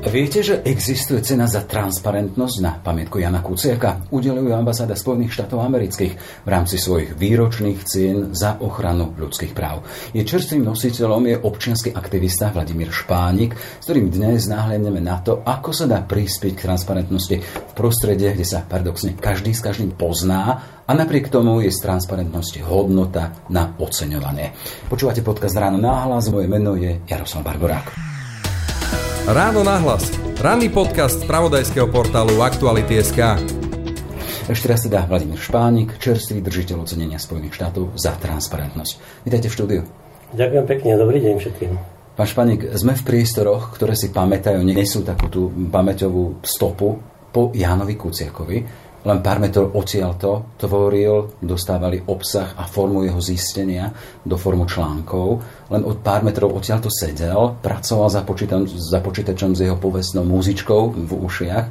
Viete, že existuje cena za transparentnosť na pamätku Jana Kuciaka? Udelujú ambasáda Spojených štátov amerických v rámci svojich výročných cien za ochranu ľudských práv. Je čerstvým nositeľom je občiansky aktivista Vladimír Špánik, s ktorým dnes náhľadneme na to, ako sa dá prispieť k transparentnosti v prostredie, kde sa paradoxne každý s každým pozná a napriek tomu je z transparentnosti hodnota na oceňovanie. Počúvate podcast Ráno náhlas, moje meno je Jaroslav Barborák. Ráno nahlas. Ranný podcast z pravodajského portálu Aktuality.sk. Ešte raz teda Vladimír Špánik, čerstvý držiteľ ocenenia Spojených štátov za transparentnosť. Vítajte v štúdiu. Ďakujem pekne, dobrý deň všetkým. Pán Špánik, sme v priestoroch, ktoré si pamätajú, nesú takú tú pamäťovú stopu po Jánovi Kuciakovi len pár metrov odtiaľto tvoril, dostávali obsah a formu jeho zistenia do formu článkov. Len od pár metrov odtiaľto sedel, pracoval za, počítam, za počítačom s jeho povestnou muzičkou v ušiach.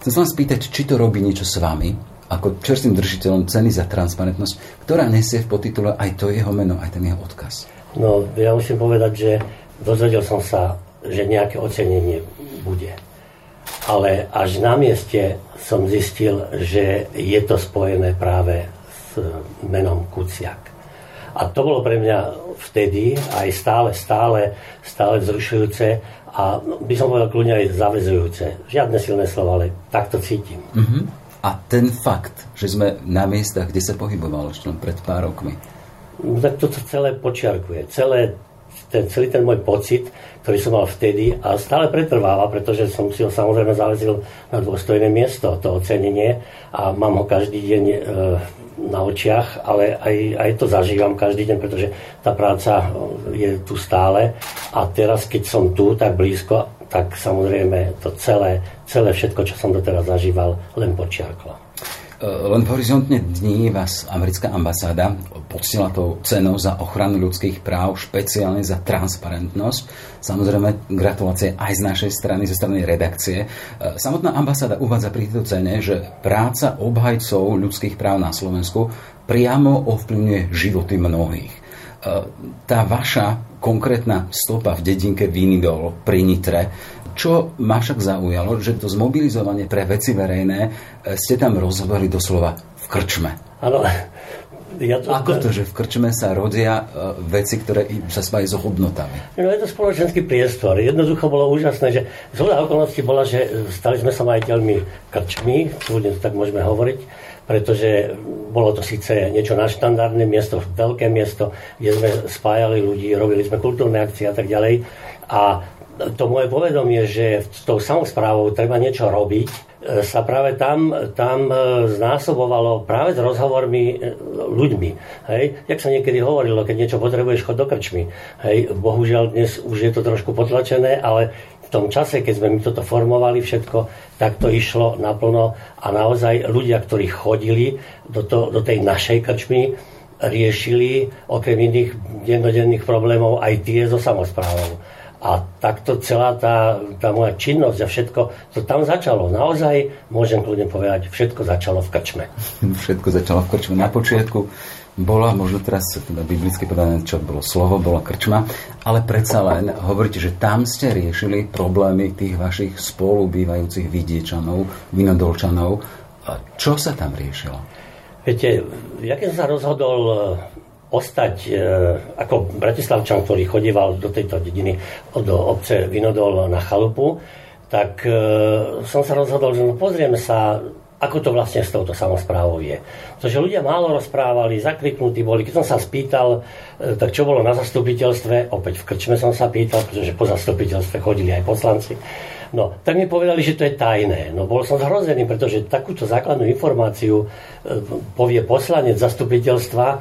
Chcem sa vám spýtať, či to robí niečo s vami, ako čerstvým držiteľom ceny za transparentnosť, ktorá nesie v podtitule aj to jeho meno, aj ten jeho odkaz. No, ja musím povedať, že dozvedel som sa, že nejaké ocenenie bude ale až na mieste som zistil, že je to spojené práve s menom Kuciak. A to bolo pre mňa vtedy aj stále, stále, stále vzrušujúce a by som povedal kľudne aj zavezujúce. Žiadne silné slovo, ale tak to cítim. Uh-huh. A ten fakt, že sme na miestach, kde sa pohyboval ešte pred pár rokmi. No, tak toto celé počiarkuje. Celé ten, celý ten môj pocit, ktorý som mal vtedy a stále pretrváva, pretože som si ho samozrejme zavezil na dôstojné miesto, to ocenenie a mám ho každý deň e, na očiach, ale aj, aj to zažívam každý deň, pretože tá práca je tu stále a teraz, keď som tu tak blízko, tak samozrejme to celé, celé všetko, čo som doteraz zažíval, len počiarklo. Len v horizontne dní vás americká ambasáda poctila tou cenou za ochranu ľudských práv, špeciálne za transparentnosť. Samozrejme, gratulácie aj z našej strany, zo strany redakcie. Samotná ambasáda uvádza pri tejto cene, že práca obhajcov ľudských práv na Slovensku priamo ovplyvňuje životy mnohých. Tá vaša konkrétna stopa v dedinke Vinidol pri Nitre čo ma však zaujalo, že to zmobilizovanie pre veci verejné e, ste tam rozhovorili doslova v krčme. Áno. Ja to... Ako to, že v krčme sa rodia uh, veci, ktoré sa spájajú so hodnotami? No je to spoločenský priestor. Jednoducho bolo úžasné, že zhoda okolností bola, že stali sme sa majiteľmi krčmy, kľudne tak môžeme hovoriť, pretože bolo to síce niečo naštandardné miesto, veľké miesto, kde sme spájali ľudí, robili sme kultúrne akcie a tak ďalej. A to moje povedomie, že s tou samozprávou treba niečo robiť, e, sa práve tam, tam e, znásobovalo práve s rozhovormi e, ľuďmi. Hej? Jak sa niekedy hovorilo, keď niečo potrebuješ, chod do krčmy. Hej? Bohužiaľ dnes už je to trošku potlačené, ale v tom čase, keď sme my toto formovali všetko, tak to išlo naplno a naozaj ľudia, ktorí chodili do, to, do tej našej krčmy, riešili okrem iných dennodenných problémov aj tie so samozprávou. A takto celá tá, tá moja činnosť a všetko, to tam začalo. Naozaj, môžem kľudne povedať, všetko začalo v krčme. Všetko začalo v krčme. Na počiatku bola, možno teraz teda biblicky povedané, čo bolo slovo, bola krčma, ale predsa len hovoríte, že tam ste riešili problémy tých vašich spolubývajúcich vidiečanov, vinodolčanov. Čo sa tam riešilo? Viete, ja keď som sa rozhodol ostať e, ako bratislavčan, ktorý chodíval do tejto dediny, do obce Vinodol na chalupu, tak e, som sa rozhodol, že no pozrieme sa, ako to vlastne s touto samozprávou je. Pretože ľudia málo rozprávali, zakriknutí boli. Keď som sa spýtal, e, tak čo bolo na zastupiteľstve, opäť v krčme som sa pýtal, pretože po zastupiteľstve chodili aj poslanci, No, tak mi povedali, že to je tajné. No, bol som zhrozený, pretože takúto základnú informáciu e, povie poslanec zastupiteľstva, e,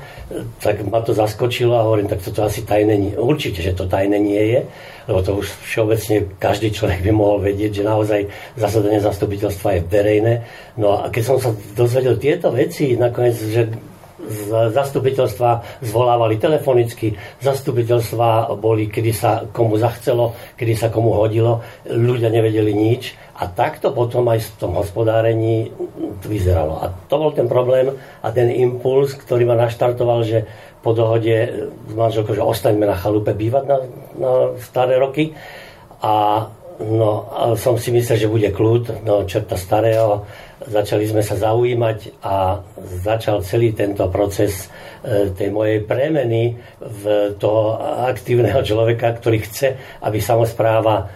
tak ma to zaskočilo a hovorím, tak toto asi tajné nie. Určite, že to tajné nie je, lebo to už všeobecne každý človek by mohol vedieť, že naozaj zasadanie zastupiteľstva je verejné. No a keď som sa dozvedel tieto veci, nakoniec, že zastupiteľstva zvolávali telefonicky, zastupiteľstva boli, kedy sa komu zachcelo, kedy sa komu hodilo, ľudia nevedeli nič a takto potom aj v tom hospodárení vyzeralo. A to bol ten problém a ten impuls, ktorý ma naštartoval, že po dohode s manželkou, že ostaňme na chalupe bývať na, na staré roky. A No, som si myslel, že bude kľud, no čerta starého. Začali sme sa zaujímať a začal celý tento proces e, tej mojej premeny v toho aktívneho človeka, ktorý chce, aby samozpráva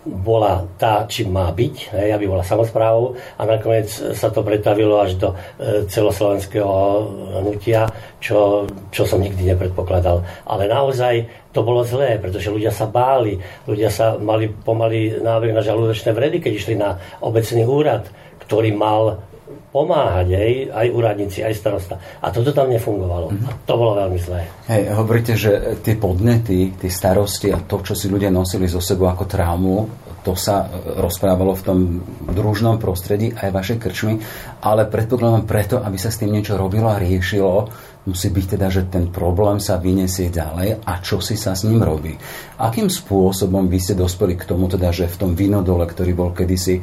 bola tá, či má byť, hej, aby bola samozprávou a nakoniec sa to pretavilo až do e, celoslovenského hnutia, čo, čo som nikdy nepredpokladal. Ale naozaj to bolo zlé, pretože ľudia sa báli, ľudia sa mali pomaly návrh na žalúdočné vredy, keď išli na obecný úrad, ktorý mal pomáhať aj, aj úradníci, aj starosta. A toto tam nefungovalo. Mm-hmm. A to bolo veľmi zlé. Hej, hovoríte, že tie podnety, tie starosti a to, čo si ľudia nosili zo sebou ako traumu, to sa rozprávalo v tom družnom prostredí aj vašej krčmy, ale predpokladám preto, aby sa s tým niečo robilo a riešilo, musí byť teda, že ten problém sa vyniesie ďalej a čo si sa s ním robí. Akým spôsobom vy ste dospeli k tomu, teda, že v tom vinodole, ktorý bol kedysi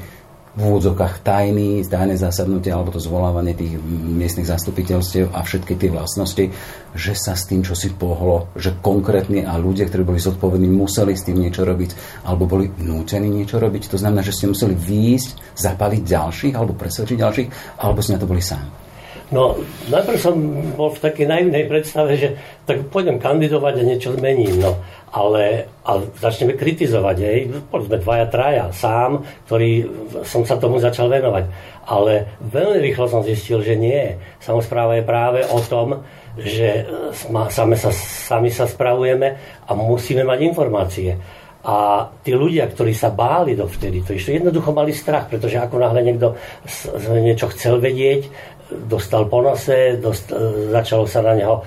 v úvodzokách tajný, tajné zasadnutie alebo to zvolávanie tých miestnych zastupiteľstiev a všetky tie vlastnosti, že sa s tým, čo si pohlo, že konkrétne a ľudia, ktorí boli zodpovední, museli s tým niečo robiť alebo boli nútení niečo robiť. To znamená, že ste museli výjsť, zapaliť ďalších alebo presvedčiť ďalších, alebo ste na to boli sám. No, najprv som bol v takej naivnej predstave, že tak pôjdem kandidovať a niečo zmením. No, ale, ale začneme kritizovať. Hej. Sme dvaja, traja, sám, ktorý som sa tomu začal venovať. Ale veľmi rýchlo som zistil, že nie. Samozpráva je práve o tom, že sami sa, sami sa spravujeme a musíme mať informácie. A tí ľudia, ktorí sa báli dovtedy, to ešte jednoducho mali strach, pretože ako náhle niekto niečo chcel vedieť, dostal po nose, dost, začalo sa na neho e,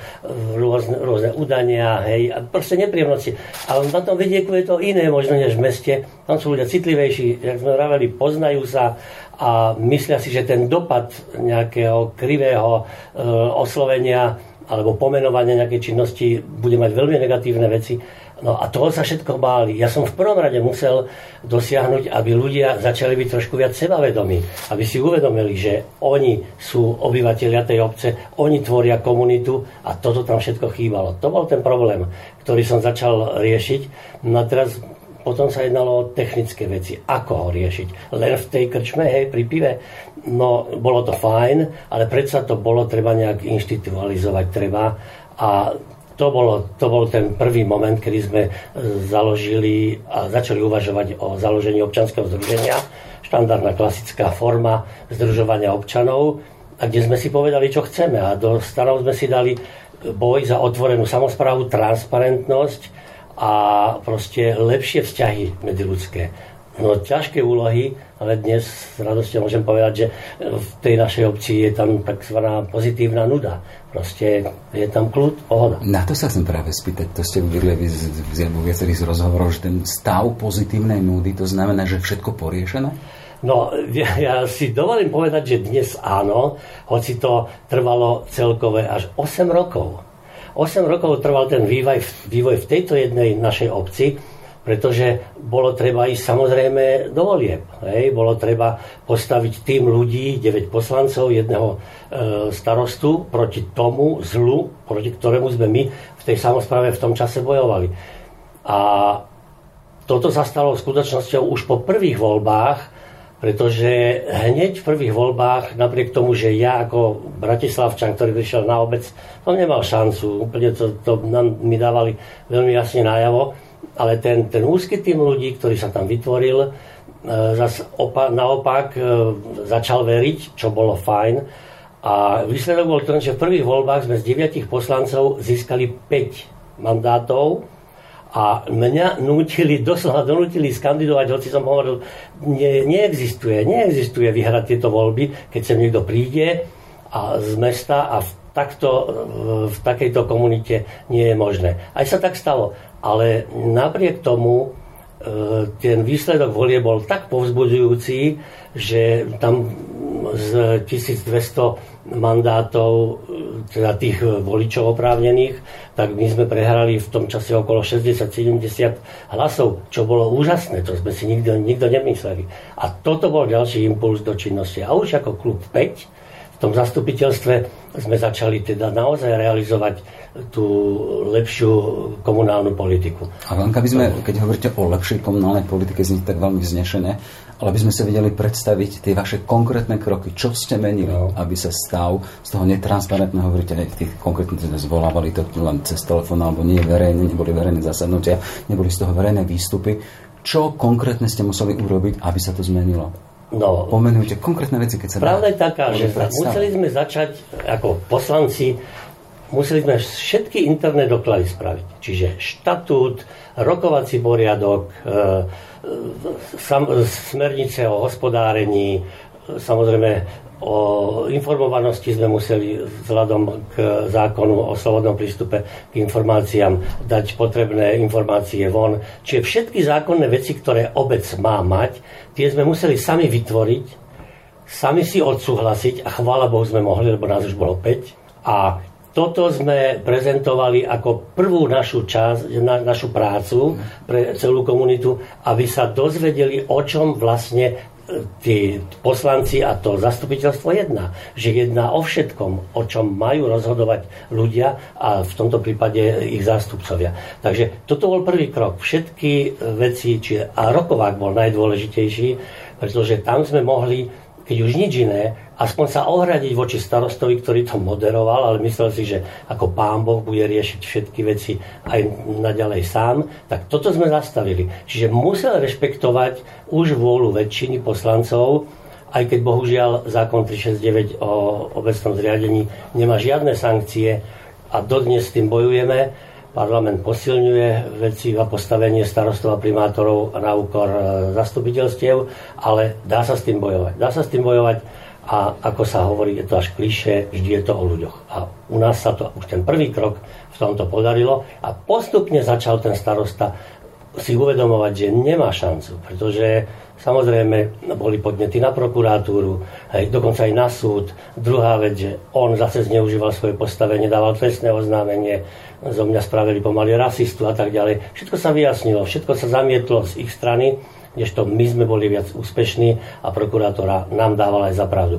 rôzne, rôzne udania, hej, a proste nepríjemnosti. Ale na tom vidieku je to iné možno než v meste. Tam sú ľudia citlivejší, jak sme vraveli, poznajú sa a myslia si, že ten dopad nejakého krivého e, oslovenia alebo pomenovania nejakej činnosti bude mať veľmi negatívne veci No a toho sa všetko báli. Ja som v prvom rade musel dosiahnuť, aby ľudia začali byť trošku viac sebavedomí. Aby si uvedomili, že oni sú obyvateľia tej obce, oni tvoria komunitu a toto tam všetko chýbalo. To bol ten problém, ktorý som začal riešiť. No a teraz potom sa jednalo o technické veci. Ako ho riešiť? Len v tej krčme, hej, pri pive? No, bolo to fajn, ale predsa to bolo treba nejak inštitualizovať treba. A to, bolo, to bol ten prvý moment, kedy sme e, založili a začali uvažovať o založení občanského združenia. Štandardná klasická forma združovania občanov, a kde sme si povedali, čo chceme. A do stanov sme si dali boj za otvorenú samozprávu, transparentnosť a proste lepšie vzťahy medziludské no, ťažké úlohy, ale dnes s radosťou môžem povedať, že v tej našej obci je tam tzv. pozitívna nuda. Proste je tam kľud, pohoda. Na to sa chcem práve spýtať, to ste uvedli z, z, viacerých z rozhovorov, že ten stav pozitívnej nudy, to znamená, že všetko poriešené? No, ja, ja si dovolím povedať, že dnes áno, hoci to trvalo celkové až 8 rokov. 8 rokov trval ten vývoj, vývoj v tejto jednej našej obci, pretože bolo treba ísť samozrejme do volieb. Hej. Bolo treba postaviť tým ľudí, 9 poslancov, jedného e, starostu proti tomu zlu, proti ktorému sme my v tej samozprave v tom čase bojovali. A toto sa stalo skutočnosťou už po prvých voľbách, pretože hneď v prvých voľbách, napriek tomu, že ja ako Bratislavčan, ktorý prišiel na obec, som nemal šancu. Úplne to, to nám, mi dávali veľmi jasne najavo ale ten, ten úzky tým ľudí, ktorý sa tam vytvoril, e, zas opa- naopak e, začal veriť, čo bolo fajn. A výsledok bol ten, že v prvých voľbách sme z 9 poslancov získali 5 mandátov a mňa nutili, doslova donútili skandidovať, hoci som hovoril, nie, neexistuje, neexistuje vyhrať tieto voľby, keď sem niekto príde a z mesta a v takto v takejto komunite nie je možné. Aj sa tak stalo ale napriek tomu e, ten výsledok volie bol tak povzbudzujúci, že tam z 1200 mandátov, e, teda tých voličov oprávnených, tak my sme prehrali v tom čase okolo 60-70 hlasov, čo bolo úžasné, to sme si nikto, nikto nemysleli. A toto bol ďalší impuls do činnosti. A už ako klub 5, v tom zastupiteľstve sme začali teda naozaj realizovať tú lepšiu komunálnu politiku. A len keby sme, keď hovoríte o lepšej komunálnej politike, znie tak veľmi vznešené, ale by sme sa vedeli predstaviť tie vaše konkrétne kroky. Čo ste menili, no. aby sa stav z toho netransparentného, hovoríte, tých konkrétne sme zvolávali to len cez telefón, alebo nie verejne, neboli verejné zasadnutia, neboli z toho verejné výstupy. Čo konkrétne ste museli urobiť, aby sa to zmenilo? No, Pomenujte konkrétne veci, keď sa Pravda je taká, že museli sme začať ako poslanci museli sme všetky interné doklady spraviť. Čiže štatút, rokovací poriadok, e, sam, smernice o hospodárení, samozrejme o informovanosti sme museli vzhľadom k zákonu o slobodnom prístupe k informáciám dať potrebné informácie von. Čiže všetky zákonné veci, ktoré obec má mať, tie sme museli sami vytvoriť, sami si odsúhlasiť a chvála Bohu sme mohli, lebo nás už bolo 5. A toto sme prezentovali ako prvú našu časť, na, našu prácu pre celú komunitu, aby sa dozvedeli, o čom vlastne tí poslanci a to zastupiteľstvo jedná. Že jedná o všetkom, o čom majú rozhodovať ľudia a v tomto prípade ich zástupcovia. Takže toto bol prvý krok. Všetky veci, či, a rokovák bol najdôležitejší, pretože tam sme mohli, keď už nič iné, aspoň sa ohradiť voči starostovi, ktorý to moderoval, ale myslel si, že ako pán Boh bude riešiť všetky veci aj naďalej sám, tak toto sme zastavili. Čiže musel rešpektovať už vôľu väčšiny poslancov, aj keď bohužiaľ zákon 369 o obecnom zriadení nemá žiadne sankcie a dodnes s tým bojujeme. Parlament posilňuje veci a postavenie starostov a primátorov na úkor e, zastupiteľstiev, ale dá sa s tým bojovať. Dá sa s tým bojovať a ako sa hovorí, je to až kliše, vždy je to o ľuďoch. A u nás sa to už ten prvý krok v tomto podarilo a postupne začal ten starosta si uvedomovať, že nemá šancu, pretože samozrejme boli podnety na prokuratúru, hej, dokonca aj na súd. Druhá vec, že on zase zneužíval svoje postavenie, dával trestné oznámenie, zo mňa spravili pomaly rasistu a tak ďalej. Všetko sa vyjasnilo, všetko sa zamietlo z ich strany kdežto my sme boli viac úspešní a prokurátora nám dával aj za pravdu.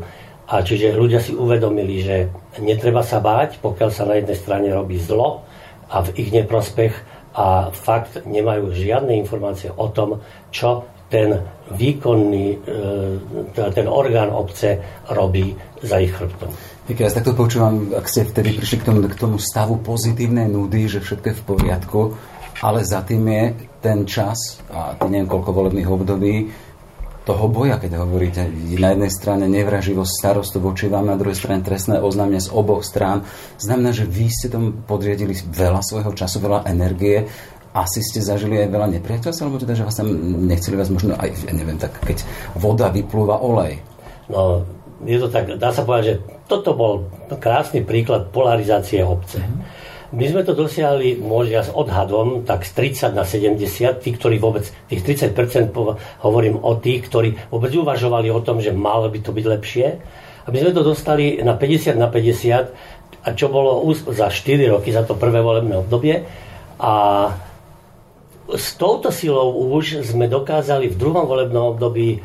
A čiže ľudia si uvedomili, že netreba sa báť, pokiaľ sa na jednej strane robí zlo a v ich neprospech a fakt nemajú žiadne informácie o tom, čo ten výkonný, e, ten orgán obce robí za ich chrbtom. Ja takto počúvam, ak ste vtedy prišli k tomu, k tomu stavu pozitívnej nudy, že všetko je v poriadku, ale za tým je ten čas a neviem koľko volebných období toho boja, keď hovoríte, na jednej strane nevraživosť starostu voči vám, na druhej strane trestné oznámenie z oboch strán. Znamená, že vy ste tomu podriedili veľa svojho času, veľa energie. Asi ste zažili aj veľa nepriateľstva, alebo teda, že vás tam nechceli vás možno aj, ja neviem, tak keď voda vyplúva olej. No, je to tak, dá sa povedať, že toto bol krásny príklad polarizácie obce. Mm-hmm my sme to dosiahli, ja s odhadom, tak z 30 na 70, tí, ktorí vôbec, tých 30% hovorím o tých, ktorí vôbec uvažovali o tom, že malo by to byť lepšie. A my sme to dostali na 50 na 50, a čo bolo za 4 roky, za to prvé volebné obdobie. A s touto silou už sme dokázali v druhom volebnom období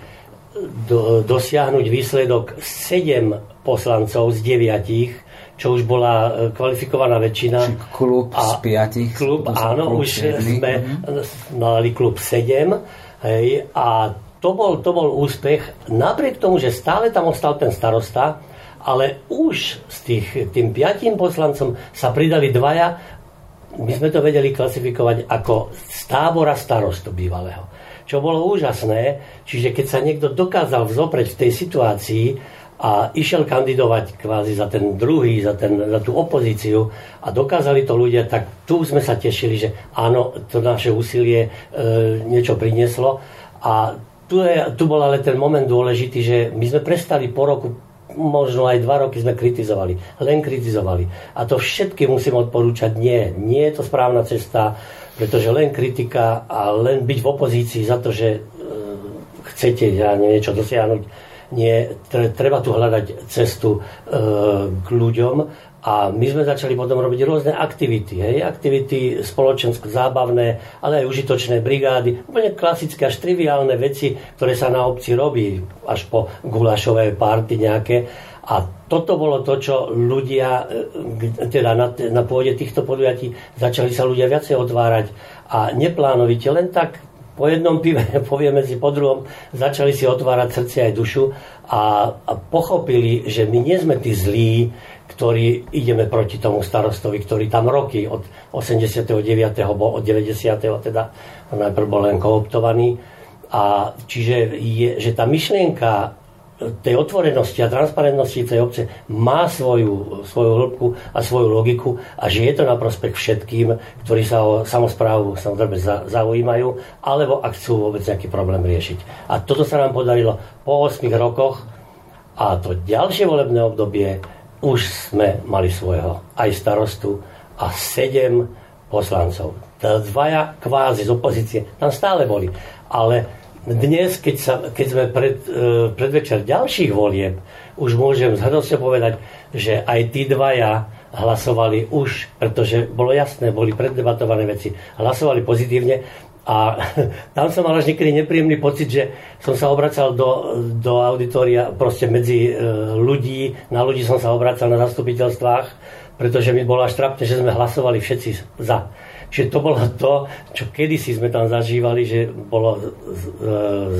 do, dosiahnuť výsledok 7 poslancov z 9 čo už bola e, kvalifikovaná väčšina. Či klub a z piatich. Klub, áno, klub už 7. sme mm-hmm. mali klub 7. Hej, a to bol, to bol úspech. Napriek tomu, že stále tam ostal ten starosta, ale už s tých, tým piatým poslancom sa pridali dvaja, my sme to vedeli klasifikovať ako stábora starostu bývalého. Čo bolo úžasné, čiže keď sa niekto dokázal vzopreť v tej situácii, a išiel kandidovať kvázi za ten druhý, za, ten, za tú opozíciu a dokázali to ľudia, tak tu sme sa tešili, že áno, to naše úsilie e, niečo prinieslo a tu, je, tu bol ale ten moment dôležitý, že my sme prestali po roku možno aj dva roky sme kritizovali. Len kritizovali. A to všetky musím odporúčať. Nie. Nie je to správna cesta, pretože len kritika a len byť v opozícii za to, že e, chcete ja, niečo dosiahnuť, nie, treba tu hľadať cestu e, k ľuďom. A my sme začali potom robiť rôzne aktivity, hej, aktivity spoločensko-zábavné, ale aj užitočné brigády, úplne klasické až triviálne veci, ktoré sa na obci robí, až po gulašové party nejaké. A toto bolo to, čo ľudia, e, teda na, na pôde týchto podujatí, začali sa ľudia viacej otvárať. A neplánovite, len tak po jednom pive, povieme si po druhom, začali si otvárať srdce aj dušu a, a pochopili, že my nie sme tí zlí, ktorí ideme proti tomu starostovi, ktorý tam roky od 89. od 90. teda najprv bol len kooptovaný. A čiže je, že tá myšlienka tej otvorenosti a transparentnosti tej obce má svoju, svoju hĺbku a svoju logiku a že je to na prospech všetkým, ktorí sa o samozprávu samozrejme zaujímajú, alebo ak chcú vôbec nejaký problém riešiť. A toto sa nám podarilo po 8 rokoch a to ďalšie volebné obdobie už sme mali svojho aj starostu a sedem poslancov. Dvaja kvázi z opozície tam stále boli. Ale dnes, keď, sa, keď sme pred, e, predvečer ďalších volieb, už môžem s hrdosťou povedať, že aj tí dvaja hlasovali už, pretože bolo jasné, boli preddebatované veci, hlasovali pozitívne a tam som mal až niekedy nepríjemný pocit, že som sa obracal do, do auditoria proste medzi e, ľudí, na ľudí som sa obracal na zastupiteľstvách, pretože mi bolo až trapne, že sme hlasovali všetci za. Čiže to bolo to, čo kedysi sme tam zažívali, že bolo e,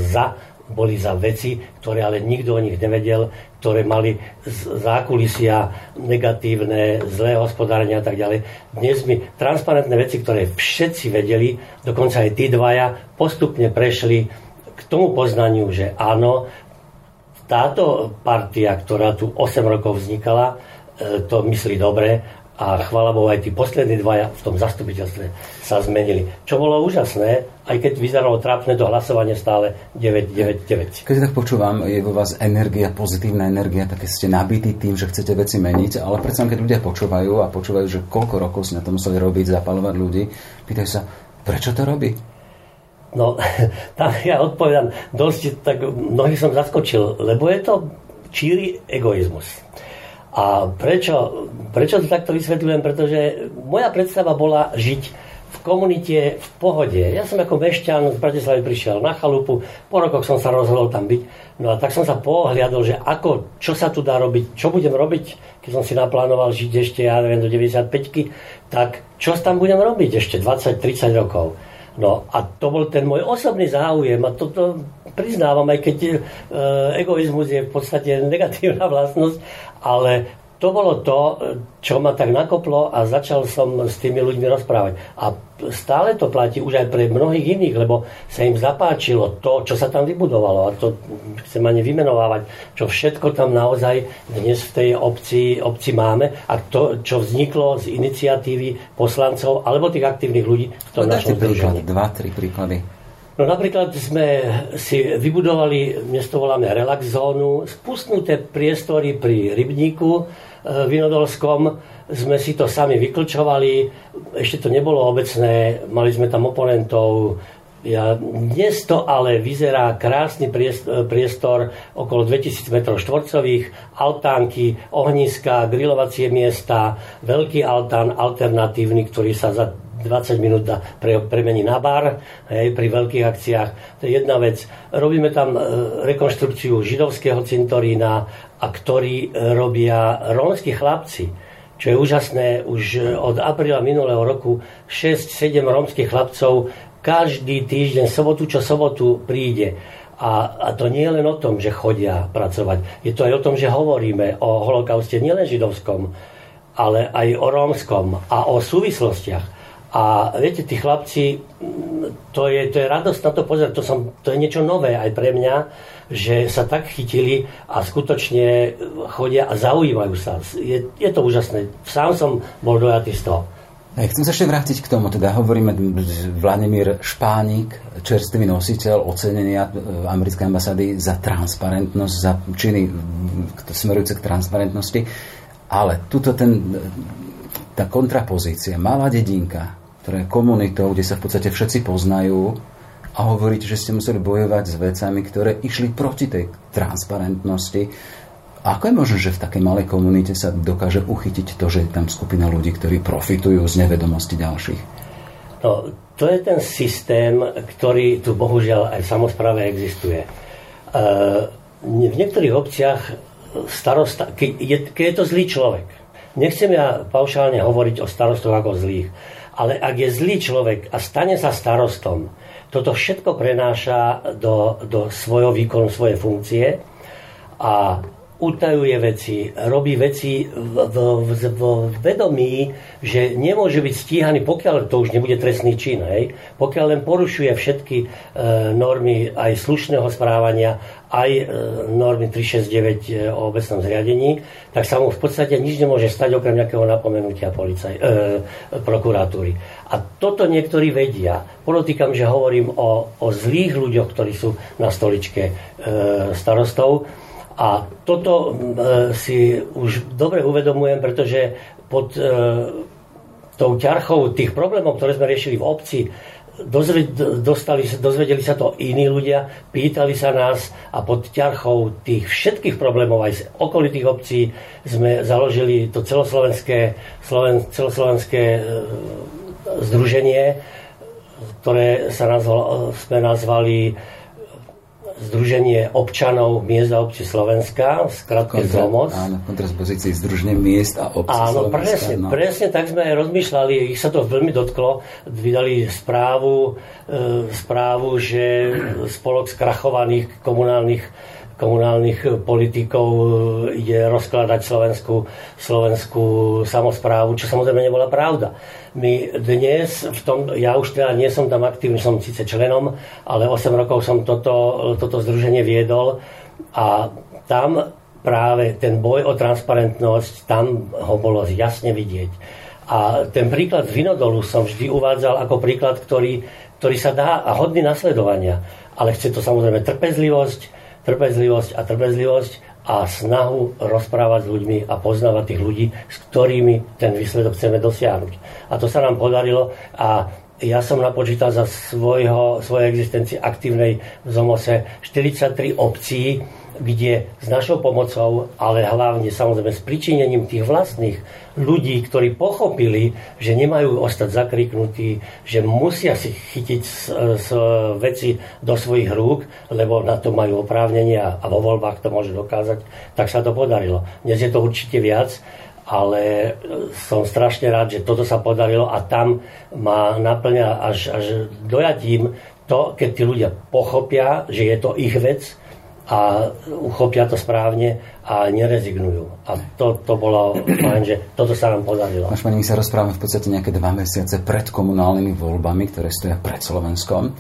za, boli za veci, ktoré ale nikto o nich nevedel, ktoré mali zákulisia negatívne, zlé hospodárenie a tak ďalej. Dnes mi transparentné veci, ktoré všetci vedeli, dokonca aj tí dvaja, postupne prešli k tomu poznaniu, že áno, táto partia, ktorá tu 8 rokov vznikala, e, to myslí dobre a chvála Bohu aj tí poslední dvaja v tom zastupiteľstve sa zmenili. Čo bolo úžasné, aj keď vyzeralo trápne to hlasovanie stále 9-9-9. Keď tak počúvam, je vo vás energia, pozitívna energia, také ste nabití tým, že chcete veci meniť, ale predsa keď ľudia počúvajú a počúvajú, že koľko rokov si na to museli robiť, zapalovať ľudí, pýtajú sa, prečo to robí? No, tam ja odpovedám dosť, tak mnohých som zaskočil, lebo je to číry egoizmus. A prečo, prečo to takto vysvetľujem? Pretože moja predstava bola žiť v komunite v pohode. Ja som ako mešťan z Bratislavy prišiel na chalupu, po rokoch som sa rozhodol tam byť. No a tak som sa pohľadol, že ako, čo sa tu dá robiť, čo budem robiť, keď som si naplánoval žiť ešte, ja neviem, do 95 tak čo tam budem robiť ešte 20-30 rokov. No a to bol ten môj osobný záujem a toto priznávam, aj keď e, egoizmus je v podstate negatívna vlastnosť, ale to bolo to, čo ma tak nakoplo a začal som s tými ľuďmi rozprávať. A stále to platí už aj pre mnohých iných, lebo sa im zapáčilo to, čo sa tam vybudovalo. A to chcem ani vymenovávať, čo všetko tam naozaj dnes v tej obci, obci máme a to, čo vzniklo z iniciatívy poslancov alebo tých aktívnych ľudí v tom no, našom príklad, dva, tri príklady. No napríklad sme si vybudovali, dnes to voláme relax zónu, spustnuté priestory pri rybníku, Vinodolskom sme si to sami vyklčovali, ešte to nebolo obecné, mali sme tam oponentov, ja, dnes to ale vyzerá krásny priestor, okolo 2000 m štvorcových, altánky, ohniska, grilovacie miesta, veľký altán alternatívny, ktorý sa za 20 minút pre, premení na bar hej, pri veľkých akciách. To je jedna vec. Robíme tam e, rekonštrukciu židovského cintorína, a ktorí e, robia rómsky chlapci. Čo je úžasné, už e, od apríla minulého roku 6-7 rómskych chlapcov každý týždeň, sobotu čo sobotu príde. A, a to nie je len o tom, že chodia pracovať. Je to aj o tom, že hovoríme o holokauste nielen židovskom, ale aj o rómskom a o súvislostiach. A viete, tí chlapci, to je, to je radosť na to pozerať, to, som, to je niečo nové aj pre mňa, že sa tak chytili a skutočne chodia a zaujímajú sa. Je, je to úžasné. Sám som bol dojatý z toho. Chcem sa ešte vrátiť k tomu, teda hovoríme Vladimír Špánik, čerstvý nositeľ ocenenia e, americkej ambasády za transparentnosť, za činy smerujúce k transparentnosti, ale tuto ten, tá kontrapozícia, malá dedinka, ktorá je komunitou, kde sa v podstate všetci poznajú, a hovoríte, že ste museli bojovať s vecami, ktoré išli proti tej transparentnosti. Ako je možné, že v takej malej komunite sa dokáže uchytiť to, že je tam skupina ľudí, ktorí profitujú z nevedomosti ďalších? No, to je ten systém, ktorý tu bohužiaľ aj v samozpráve existuje. E, v niektorých obciach starosta, je, keď je to zlý človek, nechcem ja paušálne hovoriť o starostoch ako zlých, ale ak je zlý človek a stane sa starostom, toto všetko prenáša do, do svojho výkonu, svojej funkcie a utajuje veci, robí veci v, v, v, v vedomí, že nemôže byť stíhaný, pokiaľ to už nebude trestný čin, hej? pokiaľ len porušuje všetky e, normy aj slušného správania, aj e, normy 369 e, o obecnom zriadení, tak sa mu v podstate nič nemôže stať okrem nejakého napomenutia policaj, e, prokuratúry. A toto niektorí vedia. Podotýkam, že hovorím o, o zlých ľuďoch, ktorí sú na stoličke e, starostov, a toto e, si už dobre uvedomujem, pretože pod e, tou ťarchou tých problémov, ktoré sme riešili v obci, dostali, dozvedeli sa to iní ľudia, pýtali sa nás a pod ťarchou tých všetkých problémov aj z okolitých obcí sme založili to celoslovenské, Sloven, celoslovenské e, združenie, ktoré sa nazval, sme nazvali Združenie občanov miest a obci Slovenska, skratke ZOMOS. Áno, v Združenie miest a obci áno, Slovenska. Presne, no. presne tak sme aj rozmýšľali, ich sa to veľmi dotklo, vydali správu, e, správu, že spolok skrachovaných komunálnych komunálnych politikov e, ide rozkladať slovenskú, slovenskú samozprávu, čo samozrejme nebola pravda. My dnes, v tom, ja už teda nie som tam aktívny, som síce členom, ale 8 rokov som toto, toto združenie viedol a tam práve ten boj o transparentnosť, tam ho bolo jasne vidieť. A ten príklad z Vinodolu som vždy uvádzal ako príklad, ktorý, ktorý sa dá a hodný nasledovania. Ale chce to samozrejme trpezlivosť, trpezlivosť a trpezlivosť a snahu rozprávať s ľuďmi a poznávať tých ľudí, s ktorými ten výsledok chceme dosiahnuť. A to sa nám podarilo a ja som napočítal za svojho, svojej existencie aktívnej v Zomose 43 obcí, kde s našou pomocou, ale hlavne samozrejme s pričinením tých vlastných ľudí, ktorí pochopili, že nemajú ostať zakriknutí, že musia si chytiť z, z veci do svojich rúk, lebo na to majú oprávnenia a vo voľbách to môže dokázať, tak sa to podarilo. Dnes je to určite viac, ale som strašne rád, že toto sa podarilo a tam ma naplňa až, až dojatím to, keď tí ľudia pochopia, že je to ich vec, a uchopia to správne a nerezignujú. A to, to bolo fajn, že toto sa nám podarilo. Máš pani, my sa rozprávame v podstate nejaké dva mesiace pred komunálnymi voľbami, ktoré stoja pred Slovenskom.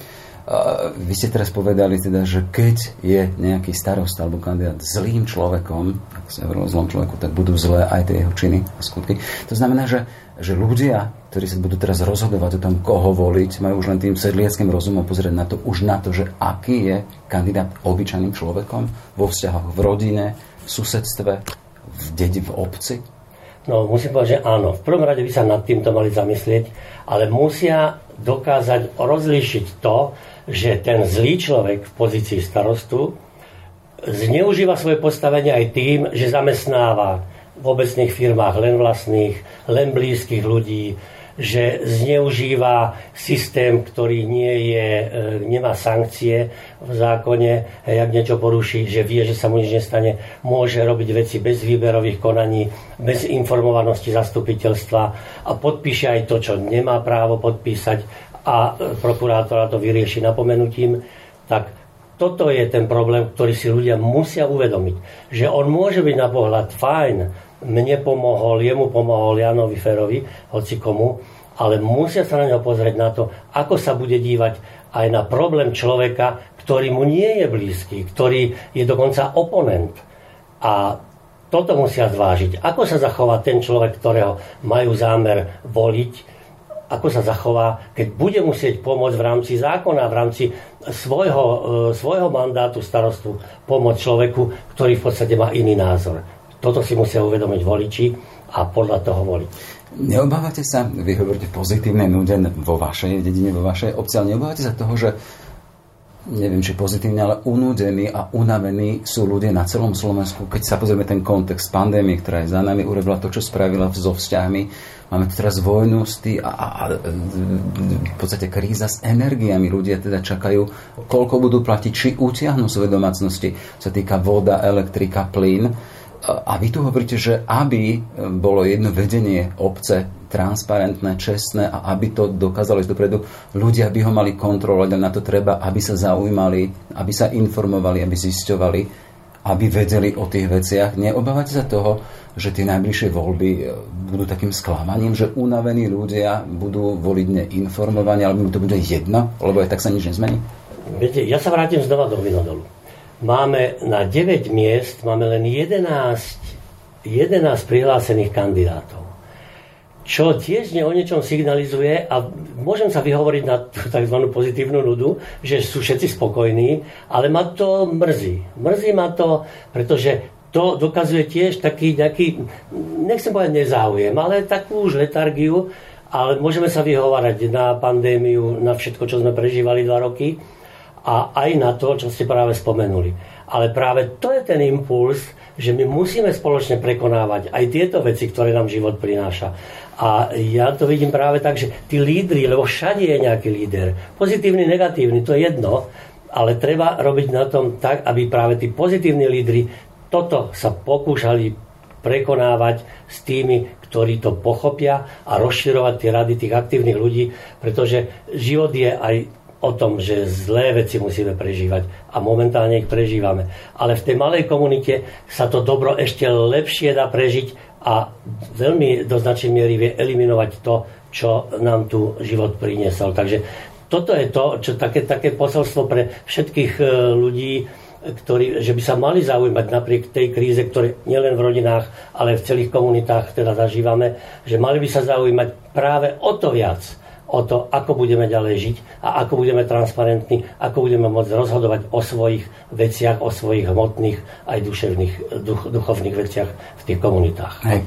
Vy ste teraz povedali teda, že keď je nejaký starosta alebo kandidát zlým človekom, ak sa hovorilo zlom človeku, tak budú zlé aj tie jeho činy a skutky. To znamená, že, že ľudia, ktorí sa budú teraz rozhodovať o tom, koho voliť, majú už len tým sedliackým rozumom pozrieť na to, už na to, že aký je kandidát obyčajným človekom vo vzťahoch v rodine, v susedstve, v dedi, v obci? No, musím povedať, že áno. V prvom rade by sa nad týmto mali zamyslieť, ale musia dokázať rozlíšiť to, že ten zlý človek v pozícii starostu zneužíva svoje postavenie aj tým, že zamestnáva v obecných firmách len vlastných, len blízkych ľudí, že zneužíva systém, ktorý nie je, e, nemá sankcie v zákone, ak niečo poruší, že vie, že sa mu nič nestane, môže robiť veci bez výberových konaní, bez informovanosti zastupiteľstva a podpíše aj to, čo nemá právo podpísať a prokurátora to vyrieši napomenutím, tak toto je ten problém, ktorý si ľudia musia uvedomiť. Že on môže byť na pohľad fajn, mne pomohol, jemu pomohol Janovi Ferovi, hoci komu, ale musia sa na ňo pozrieť na to, ako sa bude dívať aj na problém človeka, ktorý mu nie je blízky, ktorý je dokonca oponent. A toto musia zvážiť. Ako sa zachová ten človek, ktorého majú zámer voliť, ako sa zachová, keď bude musieť pomôcť v rámci zákona, v rámci svojho, e, svojho mandátu starostu pomôcť človeku, ktorý v podstate má iný názor. Toto si musia uvedomiť voliči a podľa toho voliť. Neobávate sa, vy hovoríte pozitívne nude vo vašej dedine, vo vašej obci, ale neobávate sa toho, že neviem, či pozitívne, ale unúdení a unavení sú ľudia na celom Slovensku. Keď sa pozrieme ten kontext pandémie, ktorá je za nami, urobila to, čo spravila so vzťahmi. Máme tu teraz vojnu a, a, a v podstate kríza s energiami. Ľudia teda čakajú, koľko budú platiť, či utiahnu svoje domácnosti. Sa týka voda, elektrika, plyn. A vy tu hovoríte, že aby bolo jedno vedenie obce transparentné, čestné a aby to dokázalo ísť dopredu, ľudia by ho mali kontrolovať a na to treba, aby sa zaujímali, aby sa informovali, aby zisťovali, aby vedeli o tých veciach. Neobávate sa toho, že tie najbližšie voľby e, budú takým sklamaním, že unavení ľudia budú voliť neinformovaní, alebo to bude jedno, lebo aj tak sa nič nezmení? Viete, ja sa vrátim znova do Vinodolu máme na 9 miest máme len 11, 11 prihlásených kandidátov. Čo tiež o niečom signalizuje, a môžem sa vyhovoriť na tzv. pozitívnu nudu, že sú všetci spokojní, ale ma to mrzí. Mrzí ma to, pretože to dokazuje tiež taký nejaký, nechcem povedať nezáujem, ale takú už letargiu, ale môžeme sa vyhovárať na pandémiu, na všetko, čo sme prežívali dva roky, a aj na to, čo ste práve spomenuli. Ale práve to je ten impuls, že my musíme spoločne prekonávať aj tieto veci, ktoré nám život prináša. A ja to vidím práve tak, že tí lídry, lebo všade je nejaký líder, pozitívny, negatívny, to je jedno, ale treba robiť na tom tak, aby práve tí pozitívni lídry toto sa pokúšali prekonávať s tými, ktorí to pochopia a rozširovať tie rady tých aktívnych ľudí, pretože život je aj o tom, že zlé veci musíme prežívať a momentálne ich prežívame. Ale v tej malej komunite sa to dobro ešte lepšie dá prežiť a veľmi do značnej miery vie eliminovať to, čo nám tu život priniesol. Takže toto je to, čo také, také posolstvo pre všetkých e, ľudí, ktorí, že by sa mali zaujímať napriek tej kríze, ktoré nielen v rodinách, ale v celých komunitách teda zažívame, že mali by sa zaujímať práve o to viac, o to, ako budeme ďalej žiť a ako budeme transparentní, ako budeme môcť rozhodovať o svojich veciach, o svojich hmotných aj duševných, duch, duchovných veciach v tých komunitách. Hej,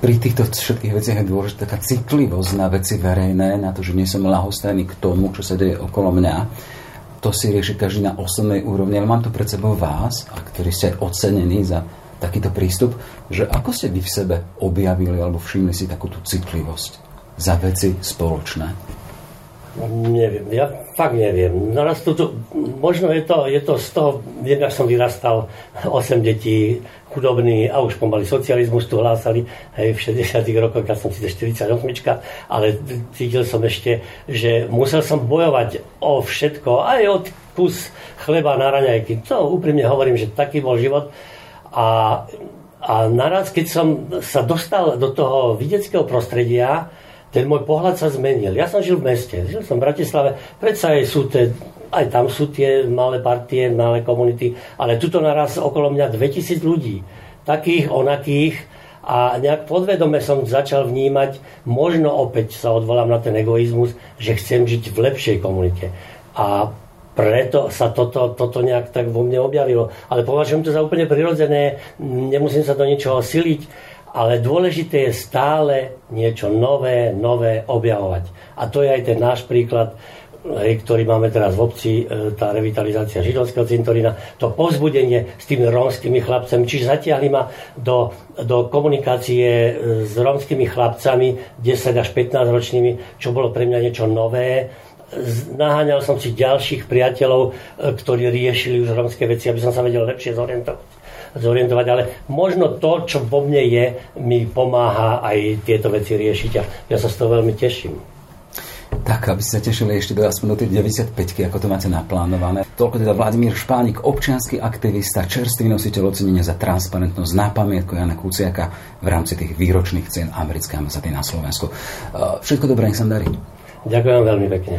pri týchto všetkých veciach je dôležitá taká citlivosť na veci verejné, na to, že nie som lahostajný k tomu, čo sa deje okolo mňa. To si rieši každý na osobnej úrovni, ale mám tu pred sebou vás, a ktorí ste ocenení za takýto prístup, že ako ste vy v sebe objavili alebo všimli si takúto citlivosť? Za veci spoločné? Neviem, ja fakt neviem. Naraz tu, možno je to, je to z toho, viem, ak som vyrastal 8 detí, chudobný a už pomaly socializmus tu hlásali hej, v 60 rokoch, ja som si 48, ale cítil som ešte, že musel som bojovať o všetko, aj o kus chleba na raňajky. To úprimne hovorím, že taký bol život. A, a naraz, keď som sa dostal do toho videckého prostredia, ten môj pohľad sa zmenil. Ja som žil v meste, žil som v Bratislave, predsa aj sú tie, aj tam sú tie malé partie, malé komunity, ale tuto naraz okolo mňa 2000 ľudí, takých, onakých, a nejak podvedome som začal vnímať, možno opäť sa odvolám na ten egoizmus, že chcem žiť v lepšej komunite. A preto sa toto, toto nejak tak vo mne objavilo. Ale považujem to za úplne prirodzené, nemusím sa do ničoho siliť ale dôležité je stále niečo nové, nové objavovať. A to je aj ten náš príklad, ktorý máme teraz v obci, e, tá revitalizácia židovského cintorína, to povzbudenie s tými rómskymi chlapcami, čiže zatiahli ma do, do komunikácie e, s rómskymi chlapcami 10 až 15 ročnými, čo bolo pre mňa niečo nové. Naháňal som si ďalších priateľov, e, ktorí riešili už rómske veci, aby som sa vedel lepšie zorientovať zorientovať, ale možno to, čo vo mne je, mi pomáha aj tieto veci riešiť a ja sa z toho veľmi teším. Tak, aby ste sa tešili ešte do aspoň do tej 95 ako to máte naplánované. Toľko teda Vladimír Špánik, občianský aktivista, čerstvý nositeľ ocenenia za transparentnosť na pamiatku Jana Kuciaka v rámci tých výročných cien americkej ambasády na Slovensku. Všetko dobré, nech sa darí. Ďakujem veľmi pekne.